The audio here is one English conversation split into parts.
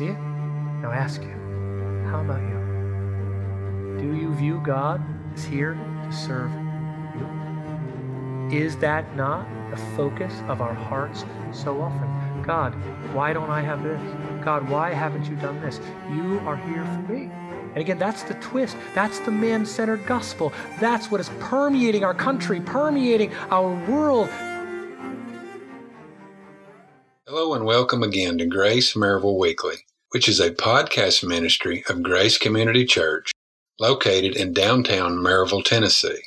see it? Now ask you, how about you? Do you view God as here to serve you? Is that not the focus of our hearts so often? God, why don't I have this? God, why haven't you done this? You are here for me. And again, that's the twist. That's the man centered gospel. That's what is permeating our country, permeating our world. Hello, and welcome again to Grace Maryville Weekly, which is a podcast ministry of Grace Community Church located in downtown Maryville, Tennessee.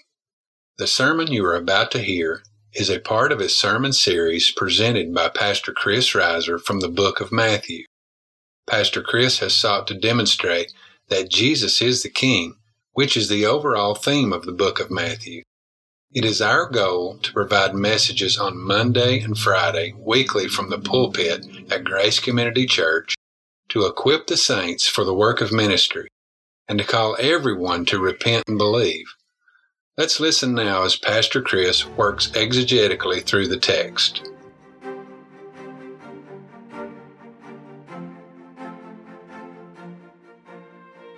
The sermon you are about to hear is a part of a sermon series presented by Pastor Chris Reiser from the book of Matthew. Pastor Chris has sought to demonstrate that Jesus is the King, which is the overall theme of the book of Matthew. It is our goal to provide messages on Monday and Friday weekly from the pulpit at Grace Community Church to equip the saints for the work of ministry and to call everyone to repent and believe. Let's listen now as Pastor Chris works exegetically through the text.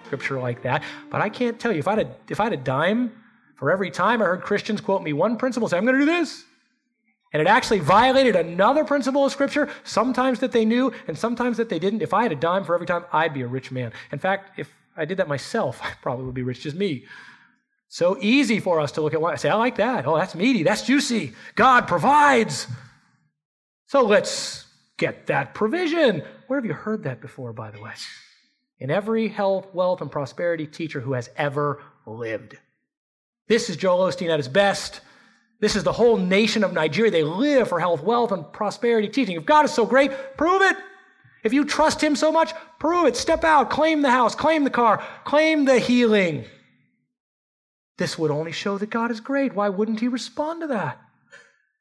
Scripture like that, but I can't tell you if I had if I had a dime for every time I heard Christians quote me one principle, say I'm going to do this, and it actually violated another principle of Scripture, sometimes that they knew and sometimes that they didn't. If I had a dime for every time, I'd be a rich man. In fact, if I did that myself, I probably would be rich as me. So easy for us to look at one and say, I like that. Oh, that's meaty. That's juicy. God provides. So let's get that provision. Where have you heard that before, by the way? In every health, wealth, and prosperity teacher who has ever lived. This is Joel Osteen at his best. This is the whole nation of Nigeria. They live for health, wealth, and prosperity teaching. If God is so great, prove it. If you trust Him so much, prove it. Step out, claim the house, claim the car, claim the healing. This would only show that God is great. Why wouldn't He respond to that?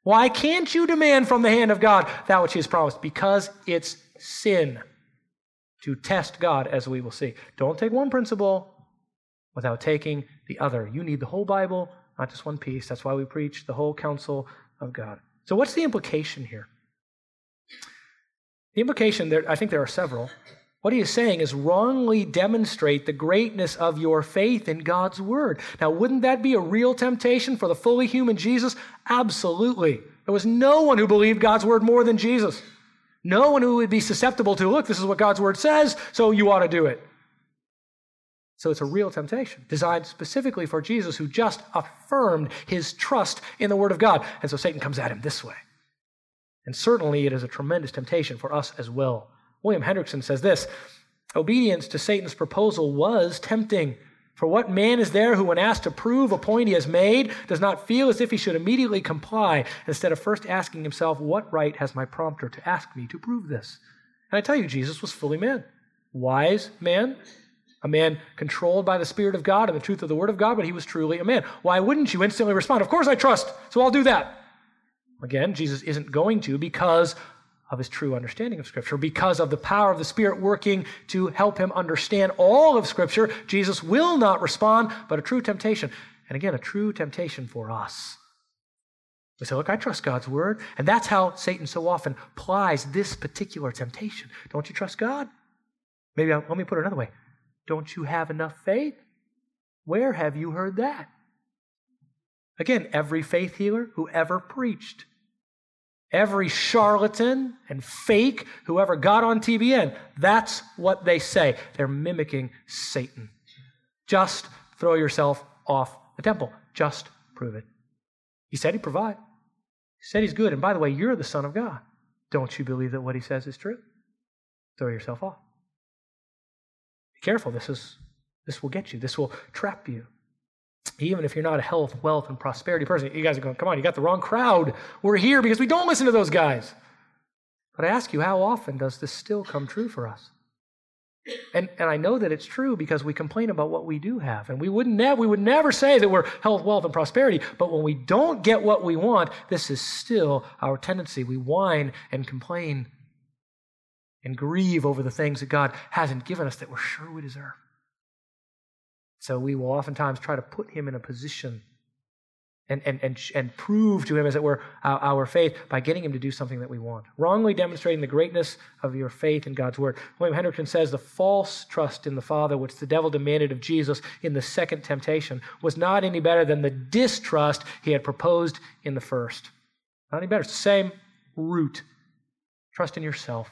Why can't you demand from the hand of God that which He has promised? Because it's sin to test God, as we will see. Don't take one principle without taking the other. You need the whole Bible, not just one piece. That's why we preach the whole counsel of God. So, what's the implication here? The implication there, I think there are several. What he is saying is wrongly demonstrate the greatness of your faith in God's word. Now, wouldn't that be a real temptation for the fully human Jesus? Absolutely. There was no one who believed God's word more than Jesus. No one who would be susceptible to, look, this is what God's word says, so you ought to do it. So it's a real temptation designed specifically for Jesus who just affirmed his trust in the word of God. And so Satan comes at him this way. And certainly it is a tremendous temptation for us as well. William Hendriksen says this Obedience to Satan's proposal was tempting. For what man is there who, when asked to prove a point he has made, does not feel as if he should immediately comply, instead of first asking himself, What right has my prompter to ask me to prove this? And I tell you, Jesus was fully man. Wise man, a man controlled by the Spirit of God and the truth of the Word of God, but he was truly a man. Why wouldn't you instantly respond, Of course I trust, so I'll do that? Again, Jesus isn't going to because of his true understanding of Scripture. Because of the power of the Spirit working to help him understand all of Scripture, Jesus will not respond, but a true temptation. And again, a true temptation for us. We say, Look, I trust God's word. And that's how Satan so often plies this particular temptation. Don't you trust God? Maybe I'll, let me put it another way. Don't you have enough faith? Where have you heard that? Again, every faith healer who ever preached, every charlatan and fake who ever got on TBN, that's what they say. They're mimicking Satan. Just throw yourself off the temple. Just prove it. He said he'd provide. He said he's good. And by the way, you're the Son of God. Don't you believe that what he says is true? Throw yourself off. Careful. This is this will get you. This will trap you even if you're not a health, wealth, and prosperity person, you guys are going, come on, you got the wrong crowd. We're here because we don't listen to those guys. But I ask you, how often does this still come true for us? And, and I know that it's true because we complain about what we do have. And we, wouldn't ne- we would never say that we're health, wealth, and prosperity. But when we don't get what we want, this is still our tendency. We whine and complain and grieve over the things that God hasn't given us that we're sure we deserve. So we will oftentimes try to put him in a position and, and, and, and prove to him, as it were, our, our, faith by getting him to do something that we want. Wrongly demonstrating the greatness of your faith in God's word. William Hendriksen says the false trust in the Father, which the devil demanded of Jesus in the second temptation, was not any better than the distrust he had proposed in the first. Not any better. Same root. Trust in yourself.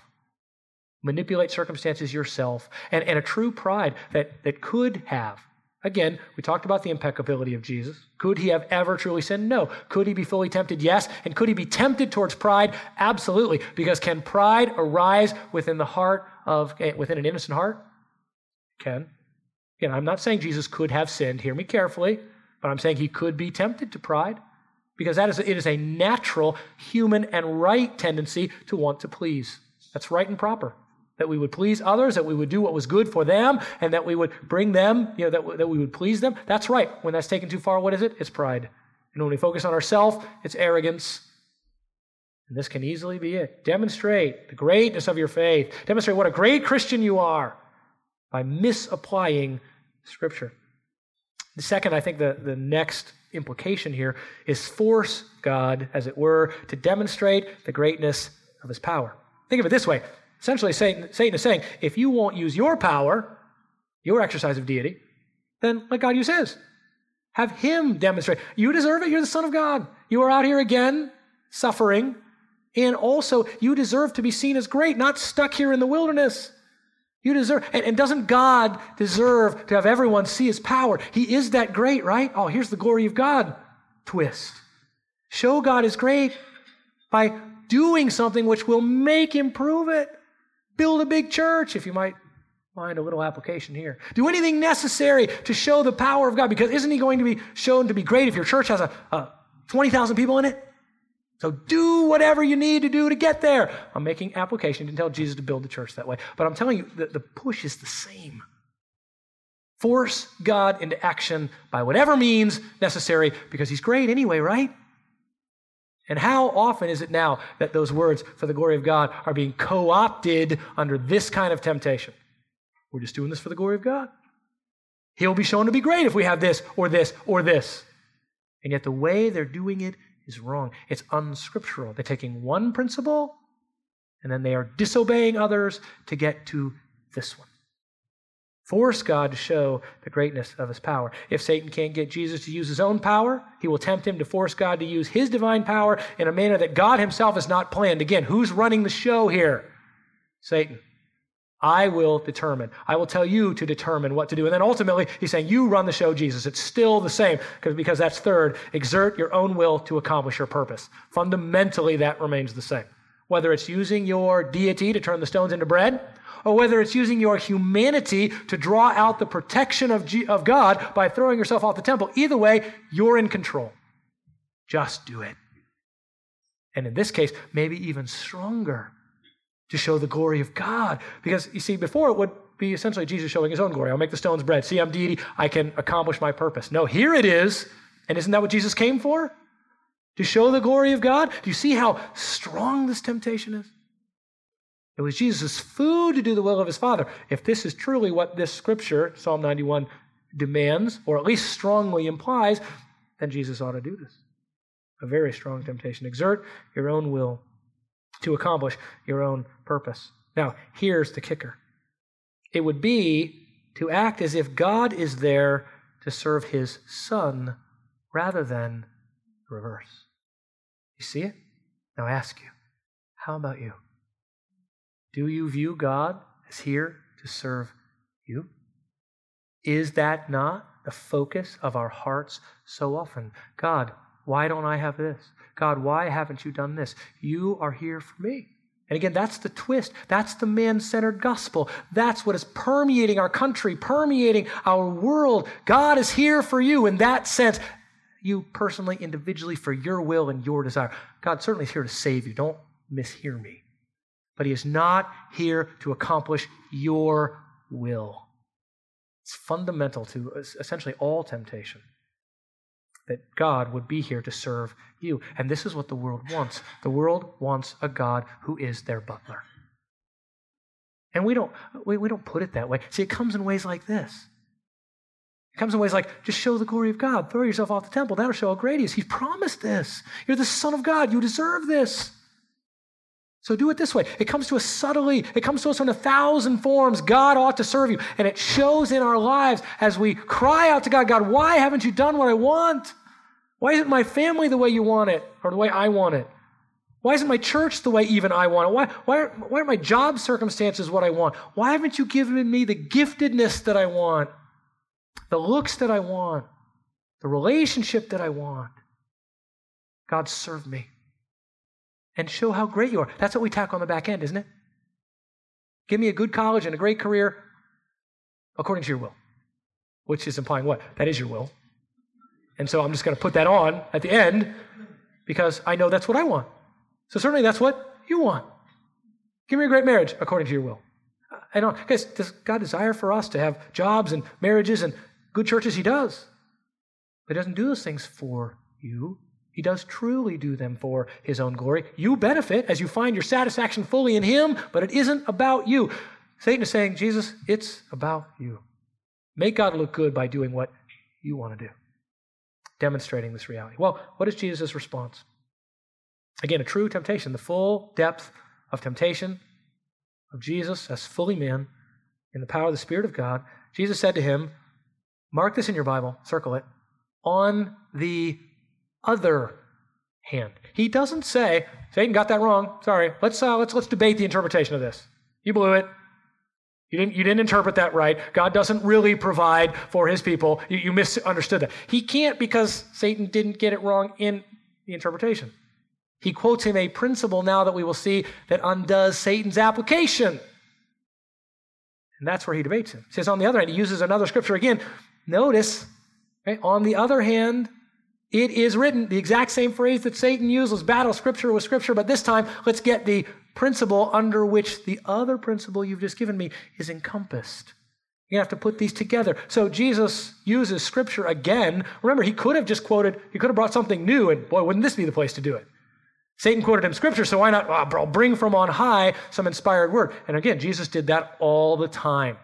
Manipulate circumstances yourself. And, and a true pride that, that could have Again, we talked about the impeccability of Jesus. Could he have ever truly sinned? No. Could he be fully tempted? Yes. And could he be tempted towards pride? Absolutely. Because can pride arise within the heart of, eh, within an innocent heart? Can. Again, I'm not saying Jesus could have sinned. Hear me carefully. But I'm saying he could be tempted to pride. Because that is, it is a natural human and right tendency to want to please. That's right and proper that we would please others, that we would do what was good for them, and that we would bring them, you know, that, that we would please them. That's right. When that's taken too far, what is it? It's pride. And when we focus on ourselves, it's arrogance. And this can easily be it. Demonstrate the greatness of your faith. Demonstrate what a great Christian you are by misapplying Scripture. The second, I think the, the next implication here is force God, as it were, to demonstrate the greatness of his power. Think of it this way Essentially, Satan, Satan is saying, if you won't use your power, your exercise of deity, then let God use his. Have him demonstrate. You deserve it. You're the Son of God. You are out here again, suffering, and also you deserve to be seen as great, not stuck here in the wilderness. You deserve, and, and, doesn't God deserve to have everyone see his power? He is that great, right? Oh, here's the glory of God twist. Show God is great by doing something which will make him prove it. Build a big church, if you might find a little application here. Do anything necessary to show the power of God, because isn't He going to be shown to be great if your church has a, a 20,000 people in it? So do whatever you need to do to get there. I'm making application. Didn't tell Jesus to build the church that way, but I'm telling you that the push is the same. Force God into action by whatever means necessary because He's great anyway, right? And how often is it now that those words for the glory of God are being co opted under this kind of temptation? We're just doing this for the glory of God. He'll be shown to be great if we have this or this or this. And yet the way they're doing it is wrong. It's unscriptural. They're taking one principle and then they are disobeying others to get to this one. Force God to show the greatness of his power. If Satan can't get Jesus to use his own power, he will tempt him to force God to use his divine power in a manner that God himself has not planned. Again, who's running the show here? Satan. I will determine. I will tell you to determine what to do. And then ultimately, he's saying, You run the show, Jesus. It's still the same because that's third. Exert your own will to accomplish your purpose. Fundamentally, that remains the same. Whether it's using your deity to turn the stones into bread, or whether it's using your humanity to draw out the protection of, G- of God by throwing yourself off the temple. Either way, you're in control. Just do it. And in this case, maybe even stronger to show the glory of God. Because you see, before it would be essentially Jesus showing his own glory. I'll make the stones bread. See, I'm deity. I can accomplish my purpose. No, here it is. And isn't that what Jesus came for? To show the glory of God? Do you see how strong this temptation is? It was Jesus' food to do the will of his Father. If this is truly what this scripture, Psalm 91, demands, or at least strongly implies, then Jesus ought to do this. A very strong temptation. Exert your own will to accomplish your own purpose. Now, here's the kicker it would be to act as if God is there to serve his Son rather than the reverse. You see it? Now I ask you, how about you? Do you view God as here to serve you? Is that not the focus of our hearts so often? God, why don't I have this? God, why haven't you done this? You are here for me. And again, that's the twist. That's the man centered gospel. That's what is permeating our country, permeating our world. God is here for you in that sense. You personally, individually, for your will and your desire. God certainly is here to save you. Don't mishear me but he is not here to accomplish your will. It's fundamental to essentially all temptation that God would be here to serve you. And this is what the world wants. The world wants a God who is their butler. And we don't, we, we don't put it that way. See, it comes in ways like this. It comes in ways like just show the glory of God, throw yourself off the temple, that'll show how great He is. He's promised this. You're the Son of God, you deserve this. So do it this way. It comes to us subtly. It comes to us in a thousand forms. God ought to serve you. And it shows in our lives as we cry out to God, God, why haven't you done what I want? Why isn't my family the way you want it or the way I want it? Why isn't my church the way even I want it? Why, why, why are my job circumstances what I want? Why haven't you given me the giftedness that I want, the looks that I want, the relationship that I want? God, serve me and show how great you are. That's what we tack on the back end, isn't it? Give me a good college and a great career according to your will, which is implying what? That is your will. And so I'm just going to put that on at the end because I know that's what I want. So certainly that's what you want. Give me a great marriage according to your will. I don't, guys, does God desire for us to have jobs and marriages and good churches? He does. But he doesn't do those things for you. He does truly do them for his own glory. You benefit as you find your satisfaction fully in him, but it isn't about you. Satan is saying, Jesus, it's about you. Make God look good by doing what you want to do, demonstrating this reality. Well, what is Jesus' response? Again, a true temptation, the full depth of temptation of Jesus as fully man in the power of the Spirit of God. Jesus said to him, Mark this in your Bible, circle it, on the other hand. He doesn't say, Satan got that wrong. Sorry. Let's, uh, let's, let's debate the interpretation of this. You blew it. You didn't, you didn't interpret that right. God doesn't really provide for his people. You, you misunderstood that. He can't because Satan didn't get it wrong in the interpretation. He quotes him a principle now that we will see that undoes Satan's application. And that's where he debates him. He says, on the other hand, he uses another scripture again. Notice, okay, on the other hand, it is written, the exact same phrase that Satan uses, battle scripture with scripture, but this time let's get the principle under which the other principle you've just given me is encompassed. You have to put these together. So Jesus uses scripture again. Remember, he could have just quoted, he could have brought something new, and boy, wouldn't this be the place to do it? Satan quoted him scripture, so why not oh, bro, bring from on high some inspired word? And again, Jesus did that all the time.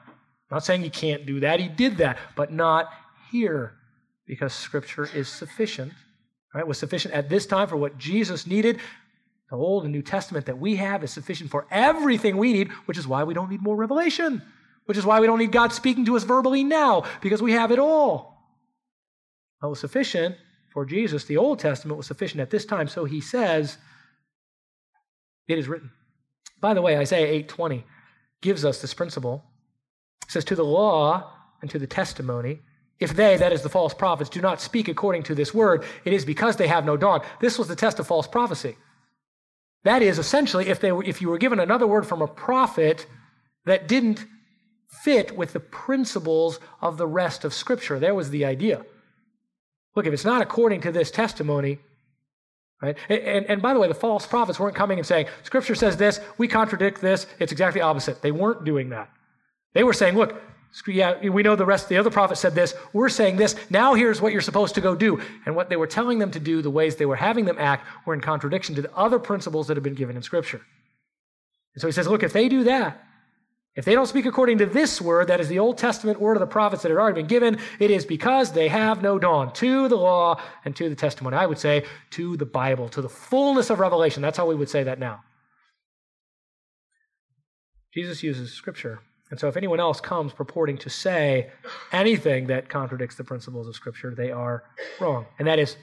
I'm not saying he can't do that, he did that, but not here because Scripture is sufficient, right? Was sufficient at this time for what Jesus needed. The Old and New Testament that we have is sufficient for everything we need, which is why we don't need more revelation, which is why we don't need God speaking to us verbally now, because we have it all. Well, was sufficient for Jesus. The Old Testament was sufficient at this time, so he says, it is written. By the way, Isaiah 8:20 gives us this principle. It says, To the law and to the testimony, if they, that is the false prophets, do not speak according to this word, it is because they have no dawn. This was the test of false prophecy. That is essentially if, they were, if you were given another word from a prophet that didn't fit with the principles of the rest of Scripture. There was the idea. Look, if it's not according to this testimony, right? And, and, and by the way, the false prophets weren't coming and saying, Scripture says this, we contradict this, it's exactly opposite. They weren't doing that. They were saying, look, yeah, we know the rest, the other prophets said this. We're saying this. Now here's what you're supposed to go do. And what they were telling them to do, the ways they were having them act, were in contradiction to the other principles that have been given in Scripture. And so he says, look, if they do that, if they don't speak according to this word, that is the Old Testament word of the prophets that had already been given, it is because they have no dawn to the law and to the testimony. I would say to the Bible, to the fullness of revelation. That's how we would say that now. Jesus uses Scripture and so, if anyone else comes purporting to say anything that contradicts the principles of Scripture, they are wrong. And that is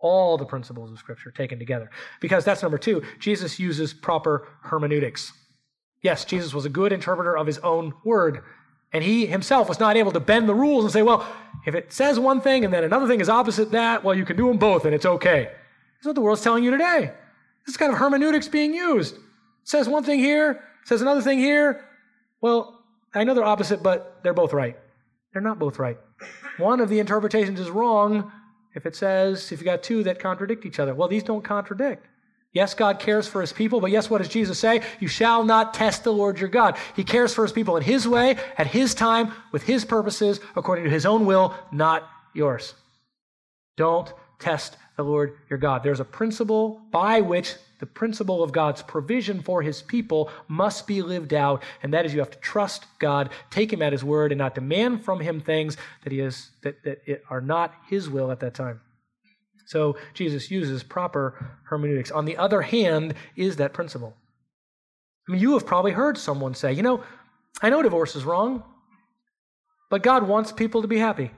all the principles of Scripture taken together. Because that's number two, Jesus uses proper hermeneutics. Yes, Jesus was a good interpreter of his own word. And he himself was not able to bend the rules and say, well, if it says one thing and then another thing is opposite that, well, you can do them both and it's okay. That's what the world's telling you today. This kind of hermeneutics being used. It says one thing here, says another thing here, well, I know they're opposite, but they're both right. They're not both right. One of the interpretations is wrong if it says, if you got two that contradict each other. Well, these don't contradict. Yes, God cares for his people, but yes, what does Jesus say? You shall not test the Lord your God. He cares for his people in his way, at his time, with his purposes, according to his own will, not yours. Don't test the Lord your God. There's a principle by which the principle of God's provision for his people must be lived out, and that is you have to trust God, take him at his word, and not demand from him things that he is that, that are not his will at that time. So Jesus uses proper hermeneutics. On the other hand, is that principle. I mean, you have probably heard someone say, you know, I know divorce is wrong, but God wants people to be happy.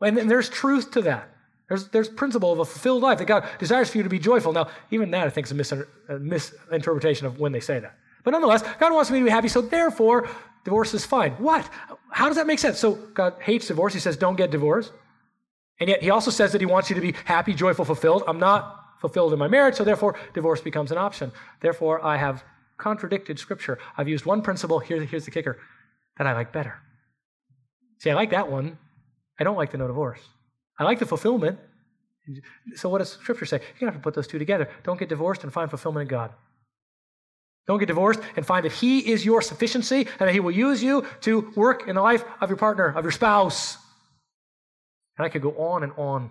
And, and there's truth to that. There's, there's principle of a fulfilled life that God desires for you to be joyful. Now, even that I think is a, a misinterpretation of when they say that. But nonetheless, God wants me to be happy, so therefore, divorce is fine. What? How does that make sense? So God hates divorce. He says, don't get divorced. And yet he also says that he wants you to be happy, joyful, fulfilled. I'm not fulfilled in my marriage, so therefore divorce becomes an option. Therefore, I have contradicted Scripture. I've used one principle, here, here's the kicker, that I like better. See, I like that one. I don't like the no divorce. I like the fulfillment. So, what does Scripture say? You have to put those two together. Don't get divorced and find fulfillment in God. Don't get divorced and find that He is your sufficiency and that He will use you to work in the life of your partner, of your spouse. And I could go on and on.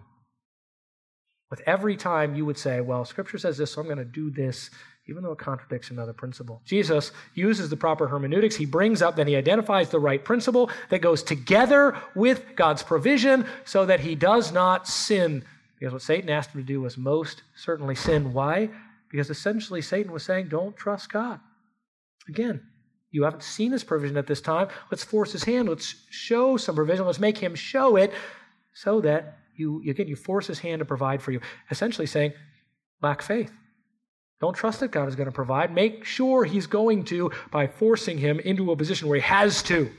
With every time you would say, Well, Scripture says this, so I'm going to do this even though it contradicts another principle. Jesus uses the proper hermeneutics. He brings up, then he identifies the right principle that goes together with God's provision so that he does not sin. Because what Satan asked him to do was most certainly sin. Why? Because essentially Satan was saying, don't trust God. Again, you haven't seen his provision at this time. Let's force his hand. Let's show some provision. Let's make him show it so that you, again, you force his hand to provide for you. Essentially saying, lack faith. Don't trust that God is going to provide. Make sure He's going to by forcing him into a position where he has to.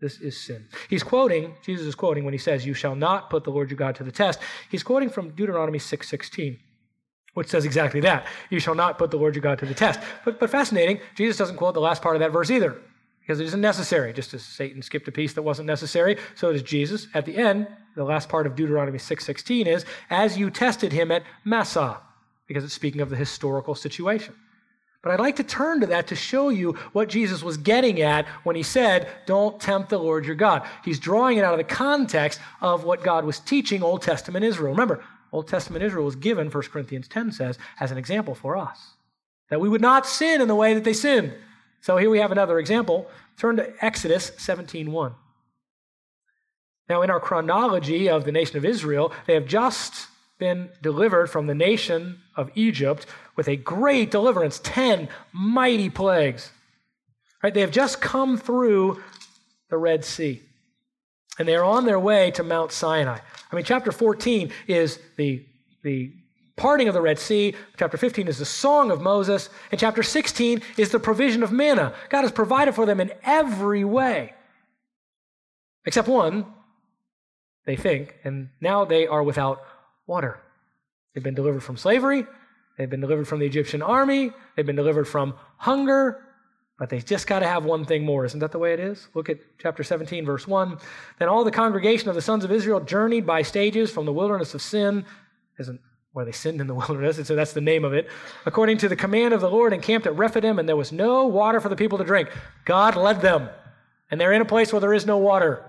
This is sin. He's quoting, Jesus is quoting when he says, You shall not put the Lord your God to the test. He's quoting from Deuteronomy 6 16, which says exactly that. You shall not put the Lord your God to the test. But, but fascinating, Jesus doesn't quote the last part of that verse either, because it isn't necessary. Just as Satan skipped a piece that wasn't necessary, so does Jesus. At the end, the last part of Deuteronomy 6:16 is, As you tested him at Massah because it's speaking of the historical situation. But I'd like to turn to that to show you what Jesus was getting at when he said, Don't tempt the Lord your God. He's drawing it out of the context of what God was teaching Old Testament Israel. Remember, Old Testament Israel was given, 1 Corinthians 10 says, as an example for us, that we would not sin in the way that they sinned. So here we have another example. Turn to Exodus 17:1. Now, in our chronology of the nation of Israel, they have just been delivered from the nation of Egypt with a great deliverance 10 mighty plagues. Right? They have just come through the Red Sea. And they are on their way to Mount Sinai. I mean, chapter 14 is the, the parting of the Red Sea. Chapter 15 is the song of Moses. And chapter 16 is the provision of manna. God has provided for them in every way. Except one, they think, and now they are without water. They've been delivered from slavery. They've been delivered from the Egyptian army. They've been delivered from hunger. But they just got to have one thing more. Isn't that the way it is? Look at chapter 17, verse 1. Then all the congregation of the sons of Israel journeyed by stages from the wilderness of sin. Isn't where they sinned in the wilderness, and so that's the name of it. According to the command of the Lord, encamped at Rephidim, and there was no water for the people to drink. God led them, and they're in a place where there is no water.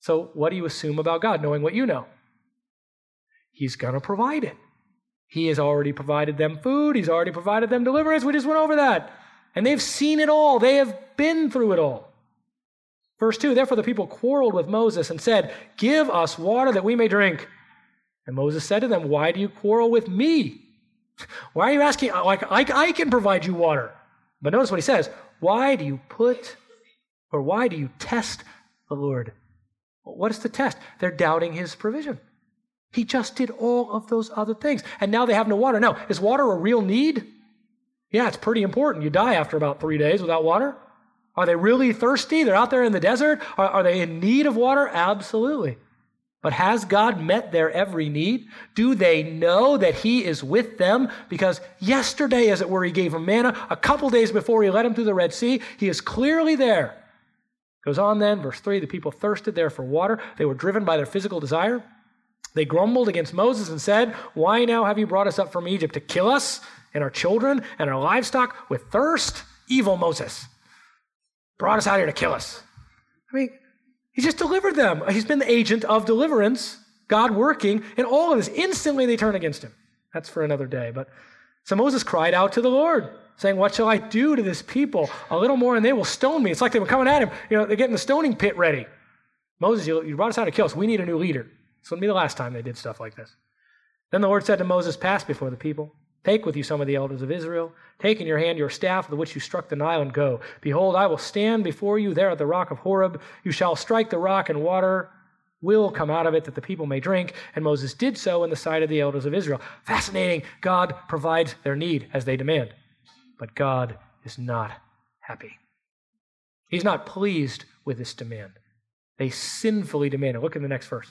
So, what do you assume about God, knowing what you know? He's going to provide it. He has already provided them food, He's already provided them deliverance. We just went over that. And they've seen it all, they have been through it all. Verse 2 Therefore the people quarreled with Moses and said, Give us water that we may drink. And Moses said to them, Why do you quarrel with me? Why are you asking? Like, I, I can provide you water. But notice what he says Why do you put, or why do you test the Lord? What is the test? They're doubting his provision. He just did all of those other things. And now they have no water. Now, is water a real need? Yeah, it's pretty important. You die after about three days without water. Are they really thirsty? They're out there in the desert. Are, are they in need of water? Absolutely. But has God met their every need? Do they know that He is with them? Because yesterday, as it were, He gave them manna. A couple days before He led them through the Red Sea, He is clearly there. Goes on then, verse 3 the people thirsted there for water. They were driven by their physical desire. They grumbled against Moses and said, Why now have you brought us up from Egypt to kill us and our children and our livestock with thirst? Evil Moses. Brought us out here to kill us. I mean, he just delivered them. He's been the agent of deliverance God working and all of this. Instantly they turn against him. That's for another day. But so Moses cried out to the Lord, saying, What shall I do to this people? A little more and they will stone me. It's like they were coming at him. You know, they're getting the stoning pit ready. Moses, you, you brought us out to kill us. We need a new leader. This wouldn't be the last time they did stuff like this. Then the Lord said to Moses, Pass before the people. Take with you some of the elders of Israel. Take in your hand your staff with which you struck the Nile and go. Behold, I will stand before you there at the rock of Horeb. You shall strike the rock, and water will come out of it that the people may drink. And Moses did so in the sight of the elders of Israel. Fascinating. God provides their need as they demand. But God is not happy. He's not pleased with this demand. They sinfully demand it. Look in the next verse.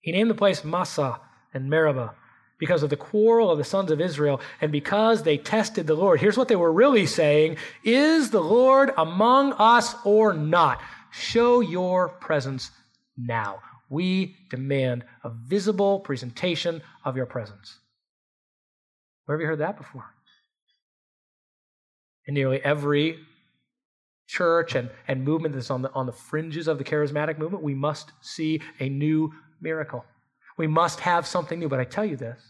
He named the place Massah and Meribah because of the quarrel of the sons of Israel and because they tested the Lord. Here's what they were really saying Is the Lord among us or not? Show your presence now. We demand a visible presentation of your presence. Where have you heard that before? In nearly every church and, and movement that's on the, on the fringes of the charismatic movement, we must see a new miracle. We must have something new. But I tell you this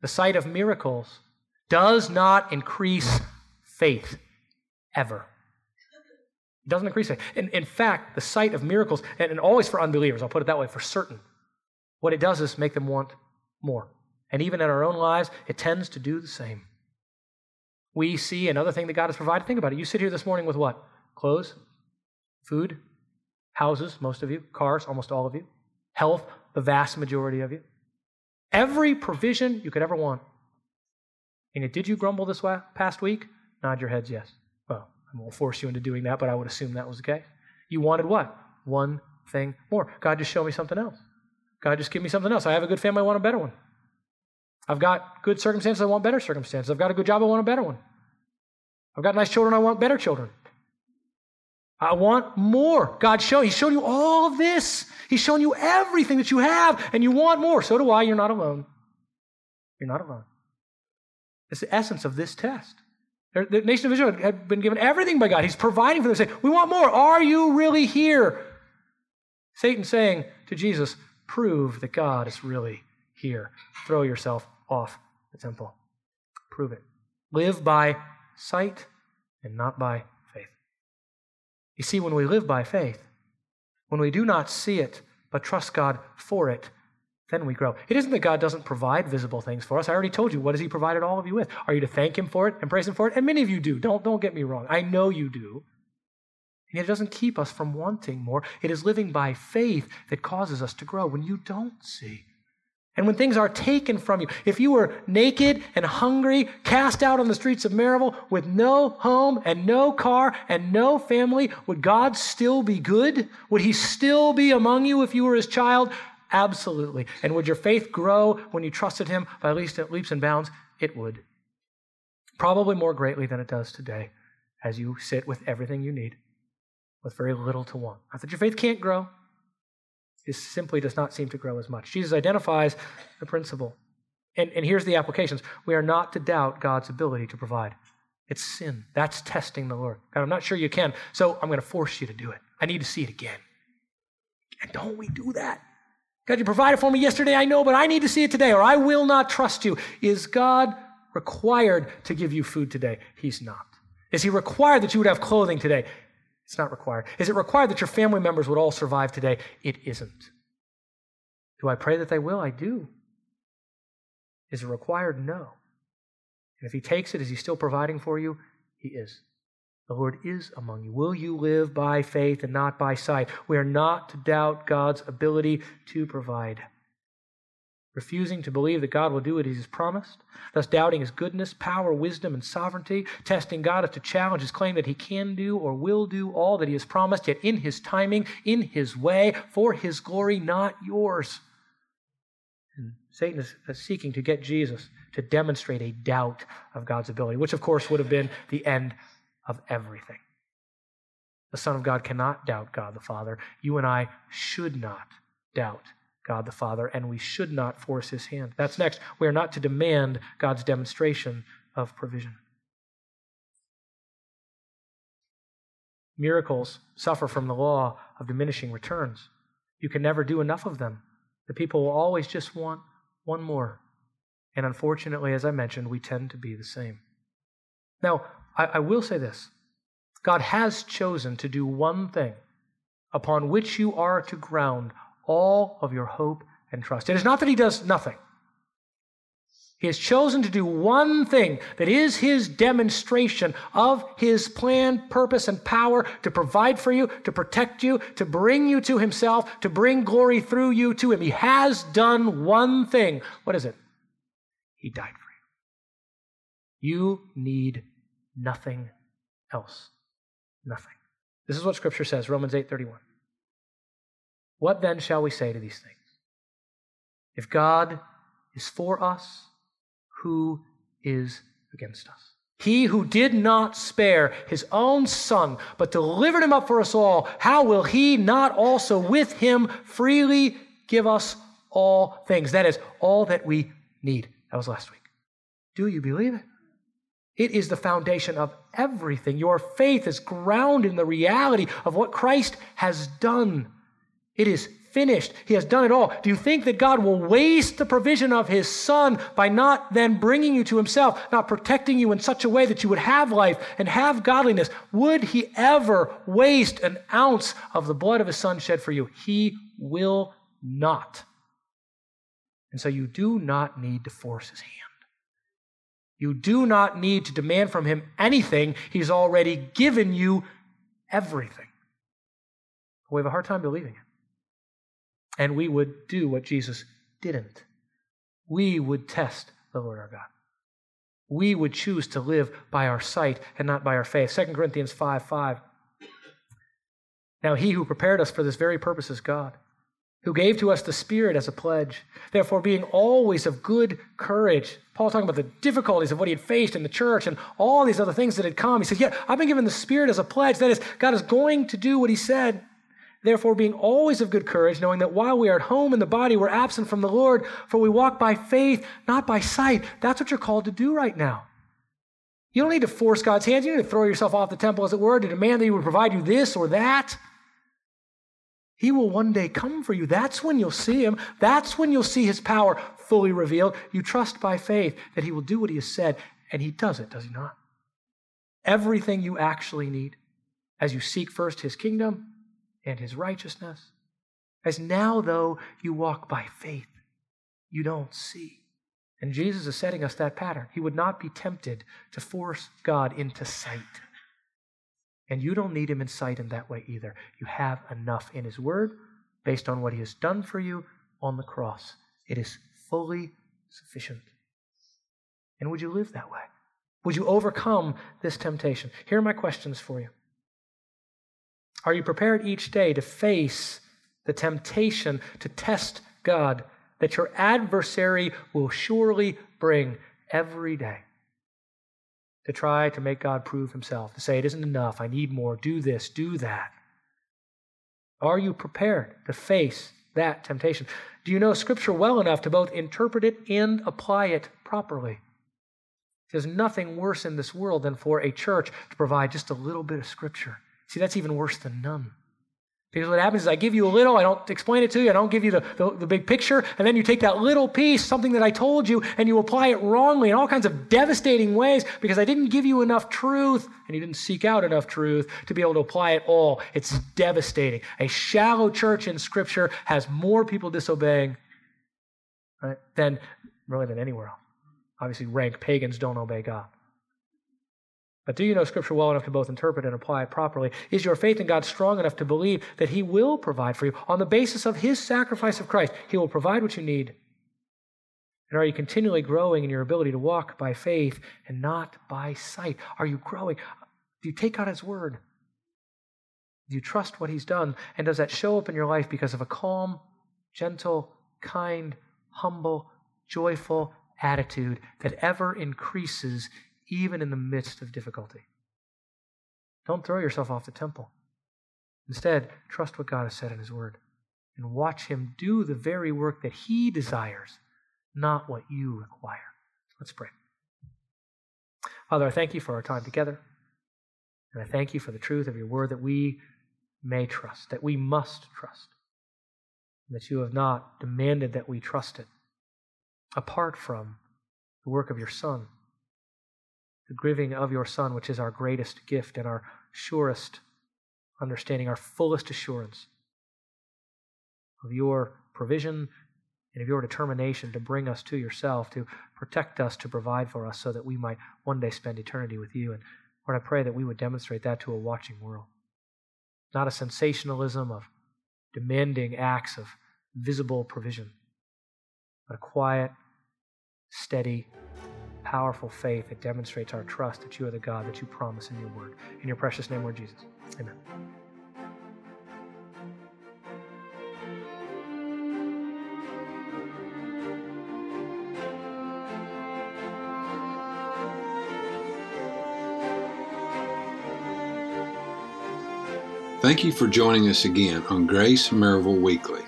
the sight of miracles does not increase faith ever. It doesn't increase faith. In, in fact, the sight of miracles, and, and always for unbelievers, I'll put it that way, for certain, what it does is make them want more. And even in our own lives, it tends to do the same. We see another thing that God has provided. Think about it. You sit here this morning with what? Clothes, food, houses, most of you, cars, almost all of you, health, the vast majority of you. Every provision you could ever want. And did you grumble this past week? Nod your heads yes. Well, I won't force you into doing that, but I would assume that was case. You wanted what? One thing more. God, just show me something else. God, just give me something else. I have a good family, I want a better one. I've got good circumstances, I want better circumstances. I've got a good job, I want a better one. I've got nice children, I want better children. I want more. God showed, He showed you all of this. He's shown you everything that you have, and you want more. So do I. You're not alone. You're not alone. It's the essence of this test. The nation of Israel had been given everything by God. He's providing for them. Say, we want more. Are you really here? Satan saying to Jesus, prove that God is really here. Throw yourself off the temple. Prove it. Live by sight and not by you see, when we live by faith, when we do not see it, but trust God for it, then we grow. It isn't that God doesn't provide visible things for us. I already told you, what has He provided all of you with? Are you to thank Him for it and praise Him for it? And many of you do. Don't, don't get me wrong. I know you do. And it doesn't keep us from wanting more. It is living by faith that causes us to grow when you don't see. And when things are taken from you, if you were naked and hungry, cast out on the streets of Maryville with no home and no car and no family, would God still be good? Would He still be among you if you were His child? Absolutely. And would your faith grow when you trusted Him by least leaps and bounds? It would. Probably more greatly than it does today as you sit with everything you need with very little to want. Not that your faith can't grow, it simply does not seem to grow as much. Jesus identifies the principle. And, and here's the applications. We are not to doubt God's ability to provide. It's sin. That's testing the Lord. God, I'm not sure you can, so I'm going to force you to do it. I need to see it again. And don't we do that? God, you provided for me yesterday, I know, but I need to see it today, or I will not trust you. Is God required to give you food today? He's not. Is He required that you would have clothing today? It's not required. Is it required that your family members would all survive today? It isn't. Do I pray that they will? I do. Is it required? No. And if he takes it, is he still providing for you? He is. The Lord is among you. Will you live by faith and not by sight? We are not to doubt God's ability to provide refusing to believe that God will do what He has promised, thus doubting His goodness, power, wisdom, and sovereignty, testing God as to challenge His claim that He can do or will do all that He has promised, yet in His timing, in His way, for His glory, not yours. And Satan is seeking to get Jesus to demonstrate a doubt of God's ability, which of course would have been the end of everything. The Son of God cannot doubt God the Father. You and I should not doubt God the Father, and we should not force his hand. That's next. We are not to demand God's demonstration of provision. Miracles suffer from the law of diminishing returns. You can never do enough of them. The people will always just want one more. And unfortunately, as I mentioned, we tend to be the same. Now, I, I will say this God has chosen to do one thing upon which you are to ground all of your hope and trust. It is not that He does nothing. He has chosen to do one thing that is his demonstration of his plan, purpose, and power to provide for you, to protect you, to bring you to himself, to bring glory through you to him. He has done one thing. What is it? He died for you. You need nothing else. Nothing. This is what scripture says, Romans 8:31. What then shall we say to these things? If God is for us, who is against us? He who did not spare his own son, but delivered him up for us all, how will he not also with him freely give us all things? That is, all that we need. That was last week. Do you believe it? It is the foundation of everything. Your faith is grounded in the reality of what Christ has done. It is finished. He has done it all. Do you think that God will waste the provision of His Son by not then bringing you to Himself, not protecting you in such a way that you would have life and have godliness? Would He ever waste an ounce of the blood of His Son shed for you? He will not. And so you do not need to force His hand. You do not need to demand from Him anything. He's already given you everything. We have a hard time believing it and we would do what Jesus didn't. We would test the Lord our God. We would choose to live by our sight and not by our faith. 2 Corinthians 5 5. Now, he who prepared us for this very purpose is God, who gave to us the Spirit as a pledge. Therefore, being always of good courage. Paul talking about the difficulties of what he had faced in the church and all these other things that had come. He said, Yeah, I've been given the Spirit as a pledge. That is, God is going to do what he said. Therefore, being always of good courage, knowing that while we are at home in the body, we're absent from the Lord, for we walk by faith, not by sight. That's what you're called to do right now. You don't need to force God's hands. You need to throw yourself off the temple, as it were, to demand that He would provide you this or that. He will one day come for you. That's when you'll see Him. That's when you'll see His power fully revealed. You trust by faith that He will do what He has said, and He does it, does He not? Everything you actually need as you seek first His kingdom and his righteousness. As now, though, you walk by faith, you don't see. And Jesus is setting us that pattern. He would not be tempted to force God into sight. And you don't need him in sight in that way either. You have enough in his word based on what he has done for you on the cross. It is fully sufficient. And would you live that way? Would you overcome this temptation? Here are my questions for you. Are you prepared each day to face the temptation to test God that your adversary will surely bring every day? To try to make God prove himself, to say, it isn't enough, I need more, do this, do that. Are you prepared to face that temptation? Do you know Scripture well enough to both interpret it and apply it properly? There's nothing worse in this world than for a church to provide just a little bit of Scripture See, that's even worse than none. Because what happens is I give you a little, I don't explain it to you, I don't give you the, the, the, big picture, and then you take that little piece, something that I told you, and you apply it wrongly in all kinds of devastating ways because I didn't give you enough truth and you didn't seek out enough truth to be able to apply it all. It's devastating. A shallow church in Scripture has more people disobeying right, than really than anywhere else. Obviously, rank pagans don't obey God. But do you know Scripture well enough to both interpret and apply it properly? Is your faith in God strong enough to believe that He will provide for you on the basis of His sacrifice of Christ? He will provide what you need. And are you continually growing in your ability to walk by faith and not by sight? Are you growing? Do you take God His word? Do you trust what He's done? And does that show up in your life because of a calm, gentle, kind, humble, joyful attitude that ever increases even in the midst of difficulty. Don't throw yourself off the temple. Instead, trust what God has said in His Word and watch Him do the very work that He desires, not what you require. Let's pray. Father, I thank you for our time together. And I thank you for the truth of your word that we may trust, that we must trust. that you have not demanded that we trust it apart from the work of your Son, the giving of your Son, which is our greatest gift and our surest understanding, our fullest assurance of your provision and of your determination to bring us to yourself, to protect us, to provide for us, so that we might one day spend eternity with you. And Lord, I pray that we would demonstrate that to a watching world. Not a sensationalism of demanding acts of visible provision, but a quiet, steady, powerful faith that demonstrates our trust that you are the God that you promise in your word. In your precious name, Lord Jesus. Amen. Thank you for joining us again on Grace Maryville Weekly.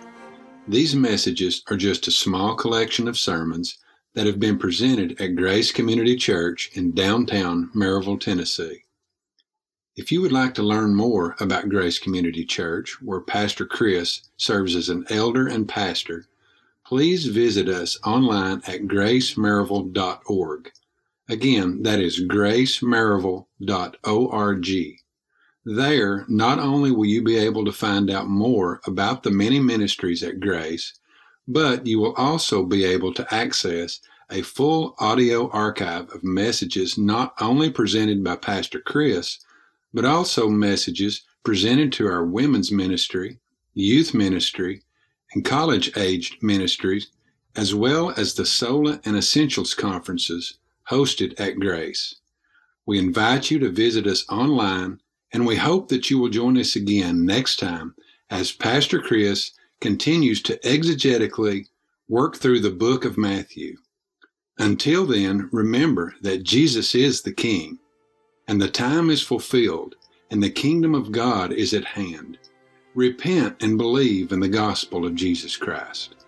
These messages are just a small collection of sermons that have been presented at Grace Community Church in downtown Maryville, Tennessee. If you would like to learn more about Grace Community Church, where Pastor Chris serves as an elder and pastor, please visit us online at gracemaryville.org. Again, that is gracemaryville.org. There, not only will you be able to find out more about the many ministries at Grace, but you will also be able to access a full audio archive of messages not only presented by Pastor Chris, but also messages presented to our women's ministry, youth ministry, and college aged ministries, as well as the Sola and Essentials conferences hosted at Grace. We invite you to visit us online and we hope that you will join us again next time as Pastor Chris continues to exegetically work through the book of Matthew. Until then, remember that Jesus is the King, and the time is fulfilled, and the kingdom of God is at hand. Repent and believe in the gospel of Jesus Christ.